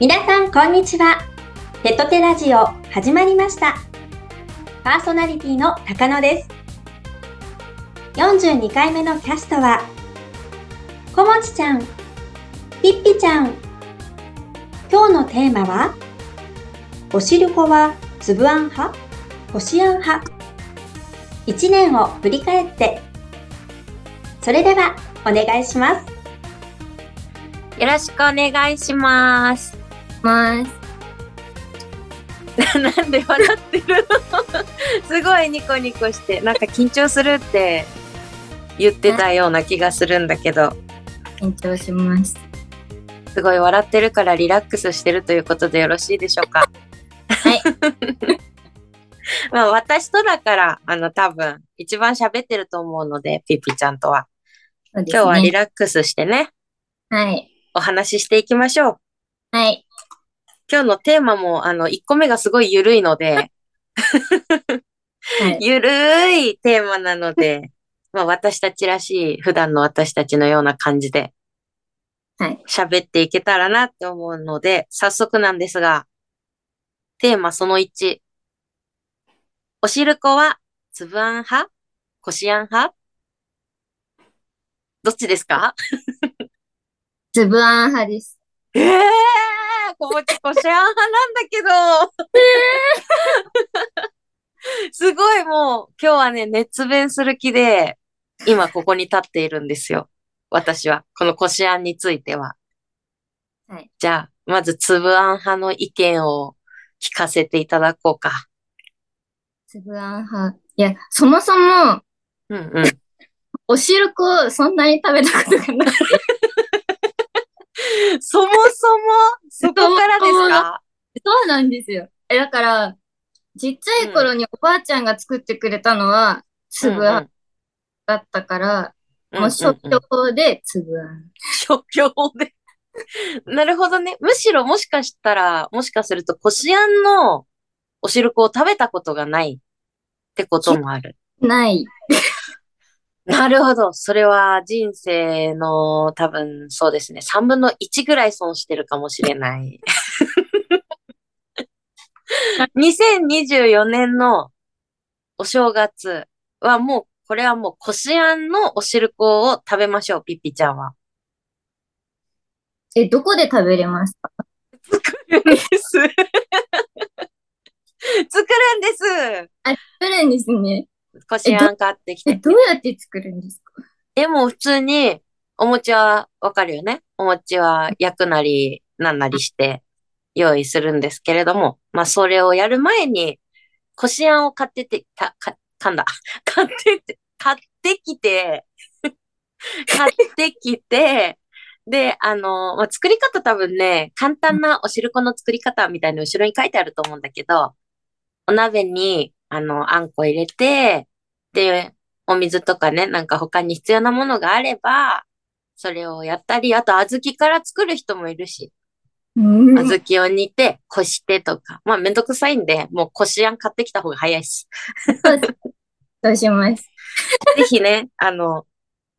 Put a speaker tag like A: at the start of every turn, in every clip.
A: 皆さん、こんにちは。ペットテラジオ、始まりました。パーソナリティの高野です。42回目のキャストは、こもちちゃん、ぴっぴちゃん。今日のテーマは、おしるこはつぶあん派こしあん派1年を振り返って。それでは、お願いします。
B: よろしくお願いします。
C: ます。
B: なんで笑ってるの？すごいニコニコして、なんか緊張するって言ってたような気がするんだけど、
C: 緊張します。
B: すごい笑ってるからリラックスしてるということでよろしいでしょうか？
C: はい。
B: まあ私とだから、あの多分一番喋ってると思うので、ピピちゃんとは。
C: ね。
B: 今日はリラックスしてね、
C: はい。
B: お話ししていきましょう。
C: はい。
B: 今日のテーマも、あの、1個目がすごい緩いので、
C: はい。
B: ゆるいテーマなので、まあ私たちらしい、普段の私たちのような感じで
C: はい。
B: 喋っていけたらなって思うので、早速なんですが、テーマその1。おしるこは、つぶあん派？こしあん派？どっちですか？
C: つぶあん派です。
B: ええー、こもちこしあん派なんだけど。すごいもう、今日はね、熱弁する気で、今ここに立っているんですよ。私は。このこしあんについては。
C: はい。
B: じゃあ、まずつぶあん派の意見を聞かせていただこうか。
C: つぶあん派。いや、そもそも、
B: うんうん。
C: おしるこそんなに食べたことがない。
B: そもそも、そこからですか？
C: そうなんですよ。え、だから、ちっちゃい頃におばあちゃんが作ってくれたのは、つぶあんだったから、
B: うん
C: もう食用でつぶあん。
B: 食用で。なるほどね。むしろもしかしたら、もしかすると、こしあんのお汁粉を食べたことがないってこともある。
C: ない。
B: なるほど。それは人生の多分そうですね。3分の1ぐらい損してるかもしれない。2024年のお正月はもう、これはもうこしあんのお汁粉を食べましょう、ピッピちゃんは。
C: え、どこで食べれますか？
B: るんです。作るんです。
C: あ、作るんですね。
B: こしあん買ってき、て。
C: どうやって作るんですか
B: でも普通に、お餅はわかるよね。お餅は焼くなり、なんなりして用意するんですけれども、まあそれをやる前に、こしあんを買ってて、か、か、んだ。買ってて、買ってきて、買ってきて、で、あの、まあ、作り方多分ね、簡単なお汁粉の作り方みたいな後ろに書いてあると思うんだけど、お鍋に、あの、あんこ入れて、で、お水とかね、なんか他に必要なものがあれば、それをやったり、あと小豆から作る人もいるし、
C: うん
B: 小豆を煮て、こしてとか。まあめんどくさいんで、もうこしあん買ってきた方が早いし。
C: そうします。
B: ぜひね、あの、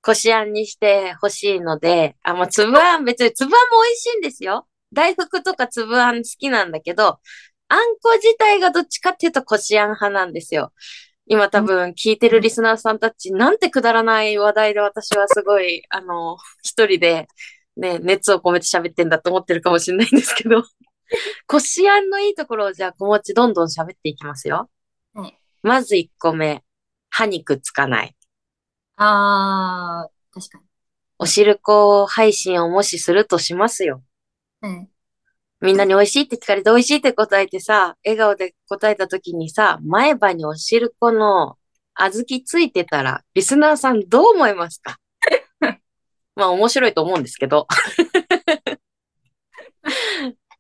B: こしあんにしてほしいので、あ、まあ、つぶあん、別につぶあんも美味しいんですよ。大福とかつぶあん好きなんだけど、あんこ自体がどっちかっていうとこしあん派なんですよ。今多分聞いてるリスナーさんたち、なんてくだらない話題で私はすごい、あの、一人でね、熱を込めて喋ってんだと思ってるかもしれないんですけど、こしあんのいいところをじゃあ小持ちどんどん喋っていきますよ。
C: はい
B: まず1個目、歯にくっつかない。
C: あー、確か
B: おしるこ配信をもしするとしますよ。
C: に。はい。
B: みんなに美味しいって聞かれて美味しいって答えてさ、笑顔で答えた時にさ、前歯におしるこの小豆ついてたら、リスナーさんどう思いますか？まあ面白いと思うんですけど。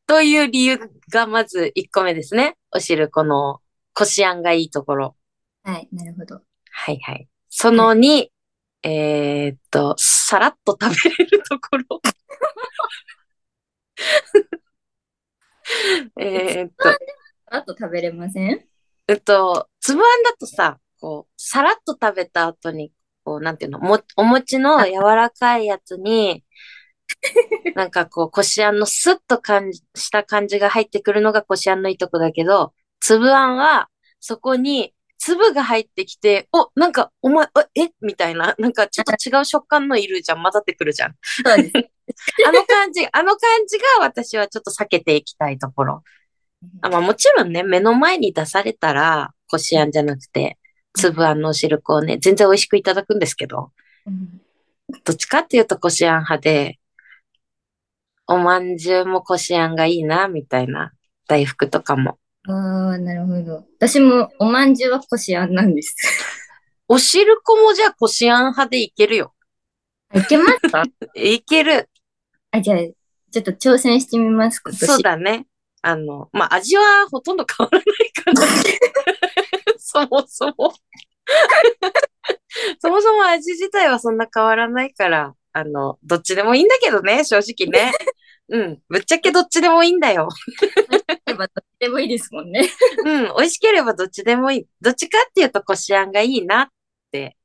B: という理由がまず1個目ですね。おしるこのこしあんがいいところ。
C: はい、なるほど。
B: はいはい。その2、えーっと、さらっと食べれるところ。えーっと、
C: あと食べれません？
B: えっと、つぶあんだとさ、こう、さらっと食べた後に、こう、なんていうの、も、お餅の柔らかいやつに、なんかこう、こしあんのスッと感じ、した感じが入ってくるのがこしあんのいいとこだけど、粒あんは、そこに粒が入ってきて、お、なんか、お前、え？みたいな、なんかちょっと違う食感のいるじゃん、混ざってくるじゃん。
C: そうです。
B: あの感じ、あの感じが私はちょっと避けていきたいところ。あまあもちろんね、目の前に出されたら、こしあんじゃなくて、粒あんのお汁粉をね、全然美味しくいただくんですけど、
C: うん
B: どっちかっていうとこしあん派で、おまんじゅうもこしあんがいいな、みたいな。大福とかも。
C: ああ、なるほど。私もおまんじゅうはこしあんなんです。
B: お汁粉もじゃあこしあん派でいけるよ。
C: いけますか？
B: いける。
C: あ、じゃあ、ちょっと挑戦してみます、今年。
B: そうだね。あの、まあ、味はほとんど変わらないから。そもそも。そもそも味自体はそんな変わらないから、あの、どっちでもいいんだけどね、正直ね。うん。ぶっちゃけどっちでもいいんだよ。
C: ばどっちでもいいですもんね。
B: うん。美味しければどっちでもいい。どっちかっていうとこしあんがいいなって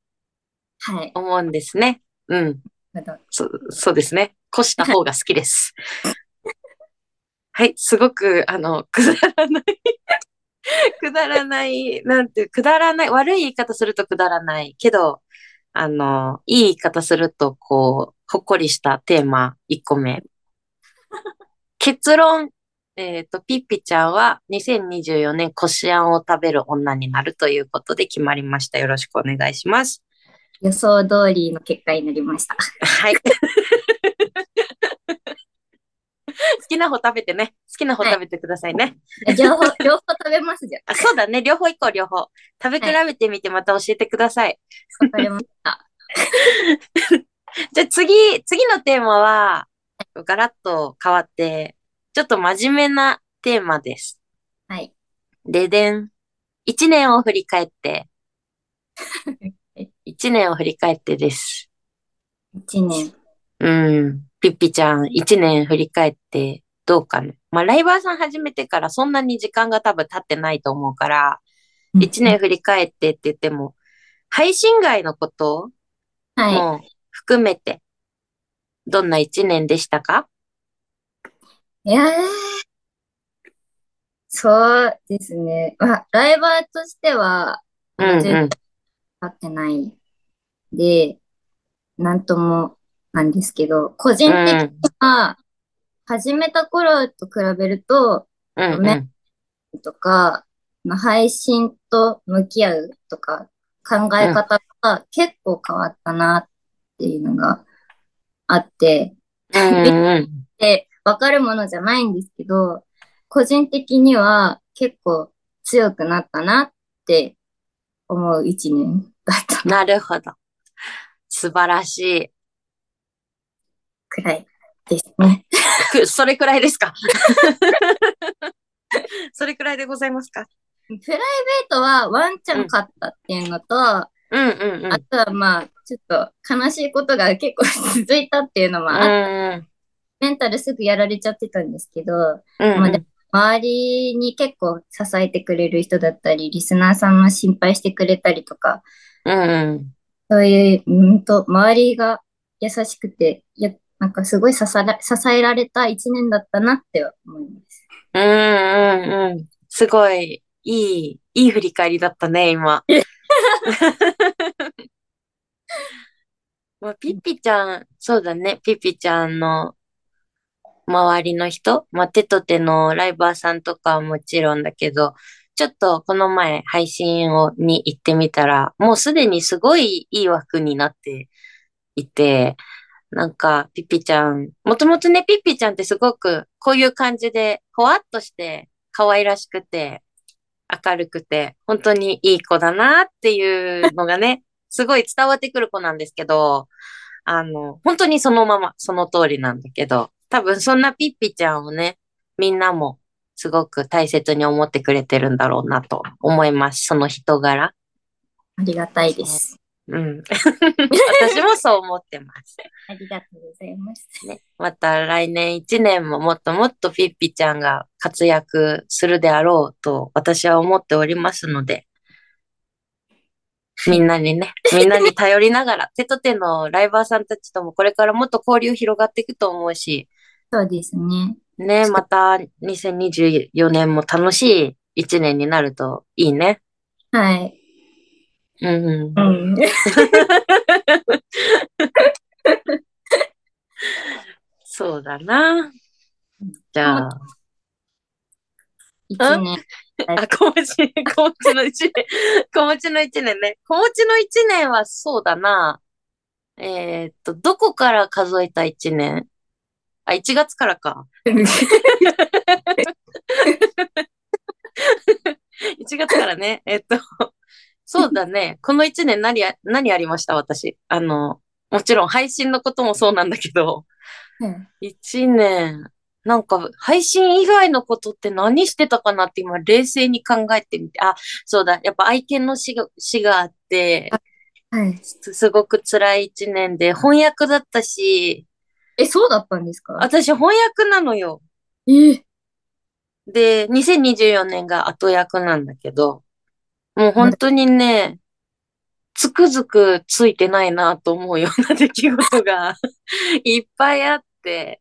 C: はい。
B: 思うんですね。うん。
C: まだ
B: そ、そうですね。こした方が好きです。はい。すごく、あの、くだらない。くだらない、なんて、くだらない、悪い言い方するとくだらない。けど、あの、いい言い方すると、こう、ほっこりしたテーマ1個目。結論、えっ、と、ピッピちゃんは2024年こしあんを食べる女になるということで決まりました。よろしくお願いします。
C: 予想通りの結果になりました。
B: はい。好きな方食べてね。好きな方食べてくださいね。
C: 両方、両方食べますじゃん。
B: あ、そうだね。両方行こう、両方。食べ比べてみてまた教えてください。
C: わかりました。
B: じゃあ次、次のテーマは、ガラッと変わって、ちょっと真面目なテーマです。
C: はい。
B: ででん。一年を振り返って。一年を振り返ってです。
C: 一年。
B: うん。ピッピちゃん、一年振り返ってどうかな。まあ、ライバーさん始めてからそんなに時間が多分経ってないと思うから、一年振り返ってって言っても、配信外のこと
C: はい。
B: も含めて、どんな一年でしたか？
C: いやーそうですね。まあ、ライバーとしては、
B: うんうん。
C: 全然経ってないで、なんともなんですけど、個人的には、始めた頃と比べると、
B: うんうん
C: ねとか、まあ配信と向き合うとか、考え方が結構変わったなっていうのがあって、
B: うんうん
C: で、わかるものじゃないんですけど、個人的には結構強くなったなって思う一年だった
B: なるほど。素晴らしい。
C: くらいですね。
B: くそれくらいですか？それくらいでございますか？
C: プライベートはワンチャン勝ったっていうのと、
B: うんうんうん。
C: あとはまあ、ちょっと悲しいことが結構続いたっていうのも
B: う
C: あっメンタルすぐやられちゃってたんですけど、
B: うん
C: まあで周りに結構支えてくれる人だったり、リスナーさんも心配してくれたりとか、
B: うんうん。
C: そういう、うんと、周りが優しくて、や、なんかすごい支えら、支えられた一年だったなって思います。
B: うんうんうん。すごい、いい、いい振り返りだったね、今。まあ、ピッピちゃん、そうだね、ピッピちゃんの周りの人、まあ、手と手のライバーさんとかはもちろんだけど、ちょっとこの前配信をに行ってみたら、もうすでにすごいいい枠になっていて、なんか、ピッピちゃん、もともとね、ピッピちゃんってすごくこういう感じで、ほわっとして、可愛らしくて、明るくて、本当にいい子だなっていうのがね、すごい伝わってくる子なんですけど、あの、本当にそのまま、その通りなんだけど、多分そんなピッピちゃんをね、みんなもすごく大切に思ってくれてるんだろうなと思います。その人柄。
C: ありがたいです。
B: うん。私もそう思ってます。
C: ありがとうございます。
B: ね、また来年一年ももっともっとピッピちゃんが活躍するであろうと私は思っておりますので、みんなにね、みんなに頼りながら、手と手のライバーさんたちともこれからもっと交流広がっていくと思うし、
C: そうですね。
B: ね、また2024年も楽しい一年になるといいね。
C: はい。
B: うんうん。
C: うん。
B: そうだな。じゃあ、
C: 一年。
B: あ、小餅、小餅の一年、小餅の一年ね。小餅の一年はそうだな。えーっと、どこから数えた一年？あ、1月からか。1月からね。えっと、そうだね。この1年何や、何ありました？私。あの、もちろん配信のこともそうなんだけど、1年、なんか配信以外のことって何してたかなって今冷静に考えてみて、あ、そうだ、やっぱ愛犬の死が死があって、
C: はい。
B: すすごく辛い1年で翻訳だったし、
C: え、そうだったんですか？
B: 私翻訳なのよ。
C: え。
B: で、2024年が後役なんだけど、もう本当にね、つくづくついてないなと思うような出来事が いっぱいあって、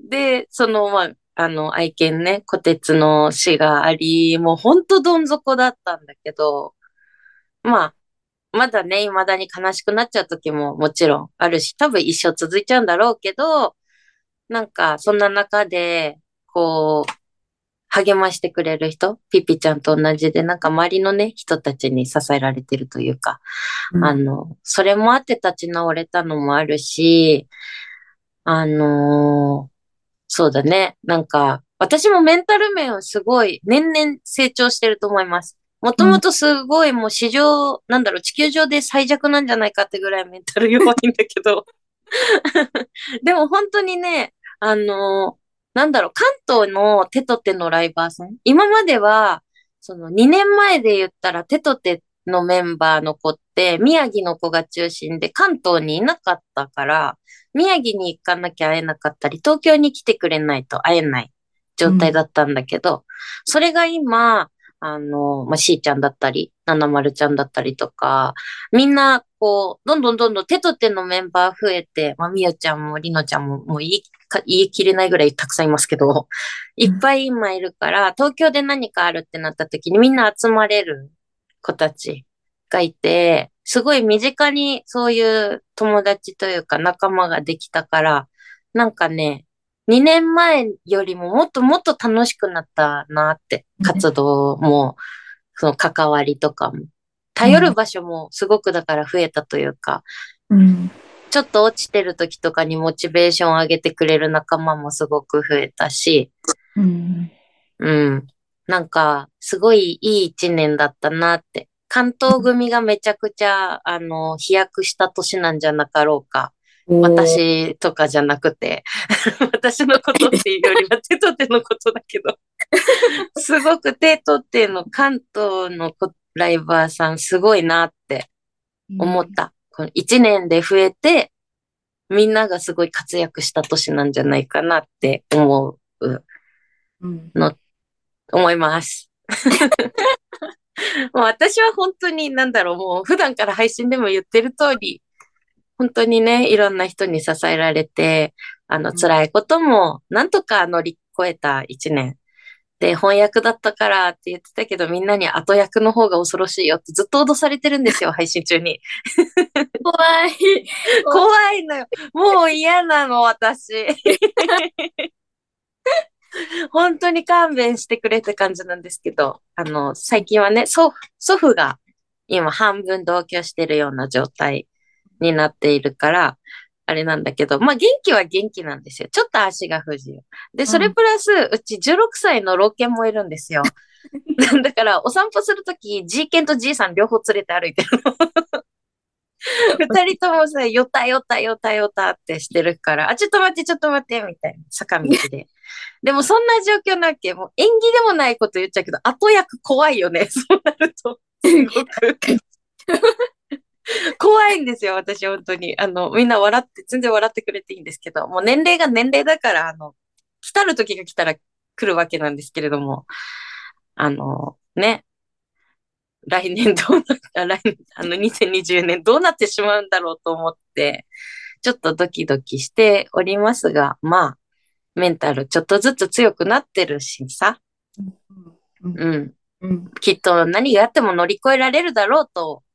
B: で、その、まあ、あの、愛犬ね、虎鉄の死があり、もう本当どん底だったんだけど、まあ、まだね、未だに悲しくなっちゃう時ももちろんあるし、多分一生続いちゃうんだろうけど、なんか、そんな中で、こう、励ましてくれる人、ピピちゃんと同じで、なんか周りのね、人たちに支えられてるというか、あの、それもあって立ち直れたのもあるし、あのーそうだね。なんか、私もメンタル面をすごい年々成長してると思います。もともとすごいもう史上、なんだろう、地球上で最弱なんじゃないかってぐらいメンタル弱いんだけど。でも本当にね、あのなんだろう、関東の手と手のライバーさん。今までは、その2年前で言ったら手と手のメンバーの子って宮城の子が中心で関東にいなかったから、宮城に行かなきゃ会えなかったり、東京に来てくれないと会えない状態だったんだけど、それが今、あの、まあ、しーちゃんだったり、ななまるちゃんだったりとか、みんな、こう、どんどんどんどん手と手のメンバー増えて、まあ、みよちゃんもりのちゃんも、もう言いか、言い切れないぐらいたくさんいますけど、いっぱい今いるから、東京で何かあるってなった時にみんな集まれる子たちがいて、すごい身近にそういう友達というか仲間ができたから、なんかね、2年前よりももっともっと楽しくなったなって、活動も、その関わりとかも。頼る場所もすごくだから増えたというか、
C: うん。
B: ちょっと落ちてる時とかにモチベーションを上げてくれる仲間もすごく増えたし、
C: うん。
B: うん。なんか、すごいいい一年だったなって。関東組がめちゃくちゃ、あの、飛躍した年なんじゃなかろうか。私とかじゃなくて、私のことっていうよりは手と手のことだけど、すごく手と手の関東のこライバーさんすごいなって思った。この一年で増えて、みんながすごい活躍した年なんじゃないかなって思う、
C: うん。
B: 思います。もう私は本当になんだろう、もう普段から配信でも言ってる通り、本当にね、いろんな人に支えられて、あの、
C: うん
B: 辛いこともなんとか乗り越えた一年。で、翻訳だったからって言ってたけど、みんなに後役の方が恐ろしいよってずっと脅されてるんですよ、配信中に。
C: 怖い。
B: 怖いのよ。もう嫌なの、私。本当に勘弁してくれって感じなんですけど、あの、最近はね、祖祖父が今半分同居してるような状態になっているから、あれなんだけど、まあ元気は元気なんですよ。ちょっと足が不自由。で、それプラス、うち16歳の老犬もいるんですよ。だから、お散歩するとき、G 犬と G さん両方連れて歩いてるの。二人ともさ、よたよたよたよたってしてるから、あ、ちょっと待って、ちょっと待って、みたいな、坂道で。でもそんな状況なわけ、もう演技でもないこと言っちゃうけど、後役怖いよね、そうなると。すごく。怖いんですよ、私、本当に。あの、みんな笑って、全然笑ってくれていいんですけど、もう年齢が年齢だから、あの、来たる時が来たら来るわけなんですけれども、あの、ね。来年どうなった、来年、あの、2020年どうなってしまうんだろうと思って、ちょっとドキドキしておりますが、まあ、メンタルちょっとずつ強くなってるしさ、
C: うん
B: うん。
C: うん。
B: きっと何があっても乗り越えられるだろうとは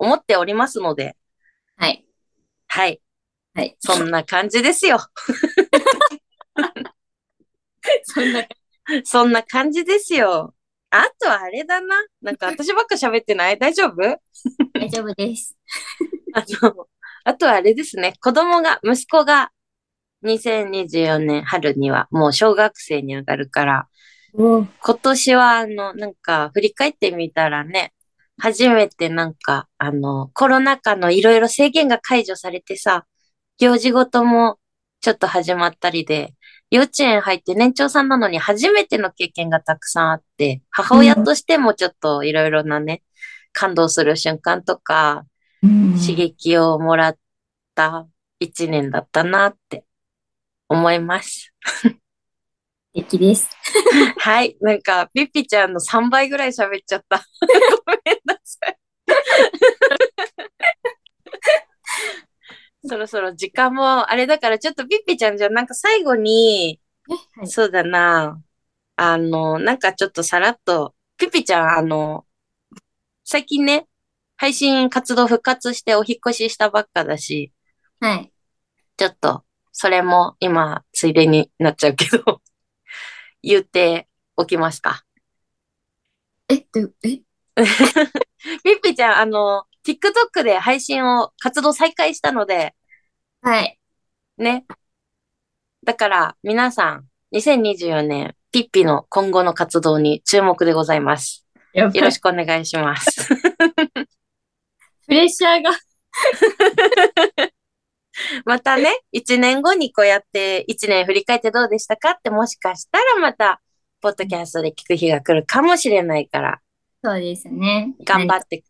B: 思っておりますので、
C: はい。
B: はい。
C: はい。
B: そんな感じですよ。
C: そんな、
B: そんな感じですよ。あとはあれだな。なんか私ばっか喋ってない？大丈夫？
C: 大丈夫です。
B: あの、あとはあれですね。子供が、息子が2024年春にはもう小学生に上がるから、
C: お
B: 今年はあの、なんか振り返ってみたらね、初めてなんか、あの、コロナ禍のいろいろ制限が解除されてさ、行事ごともちょっと始まったりで、幼稚園入って年長さんなのに初めての経験がたくさんあって、母親としてもちょっといろいろなね、感動する瞬間とか、刺激をもらった一年だったなって思います。
C: 素敵です。
B: はい。なんか、ピッピちゃんの3倍ぐらい喋っちゃった。ごめんなさい。そろそろ時間もあれだから、ちょっとピッピちゃんじゃなんか最後に、
C: はい。
B: そうだな。あの、なんかちょっとさらっと、ピッピちゃん、あの、最近ね、配信活動復活してお引っ越ししたばっかだし、
C: はい。
B: ちょっと、それも今、ついでになっちゃうけど、言っておきますか。
C: え、どえ、
B: ピッピちゃん、あの、TikTok で配信を活動再開したので、
C: はい。
B: ね。だから、皆さん、2024年、ピッピの今後の活動に注目でございます。よろしくお願いします。
C: プレッシャーが。
B: またね、1年後にこうやって1年振り返ってどうでしたかってもしかしたらまた、ポッドキャストで聞く日が来るかもしれないから、
C: そうですね。
B: 頑張って、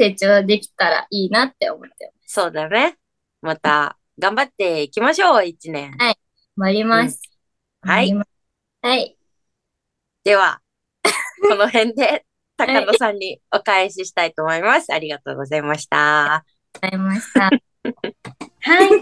C: 成長できたらいいなって思ってます。
B: そうだね。また、頑張っていきましょう、1年。
C: 頑張ります。
B: はい
C: 頑張ります。はい。
B: では、この辺で、高野さんにお返ししたいと思います。ありがとうございました。
C: ありがとうございました。
A: はい、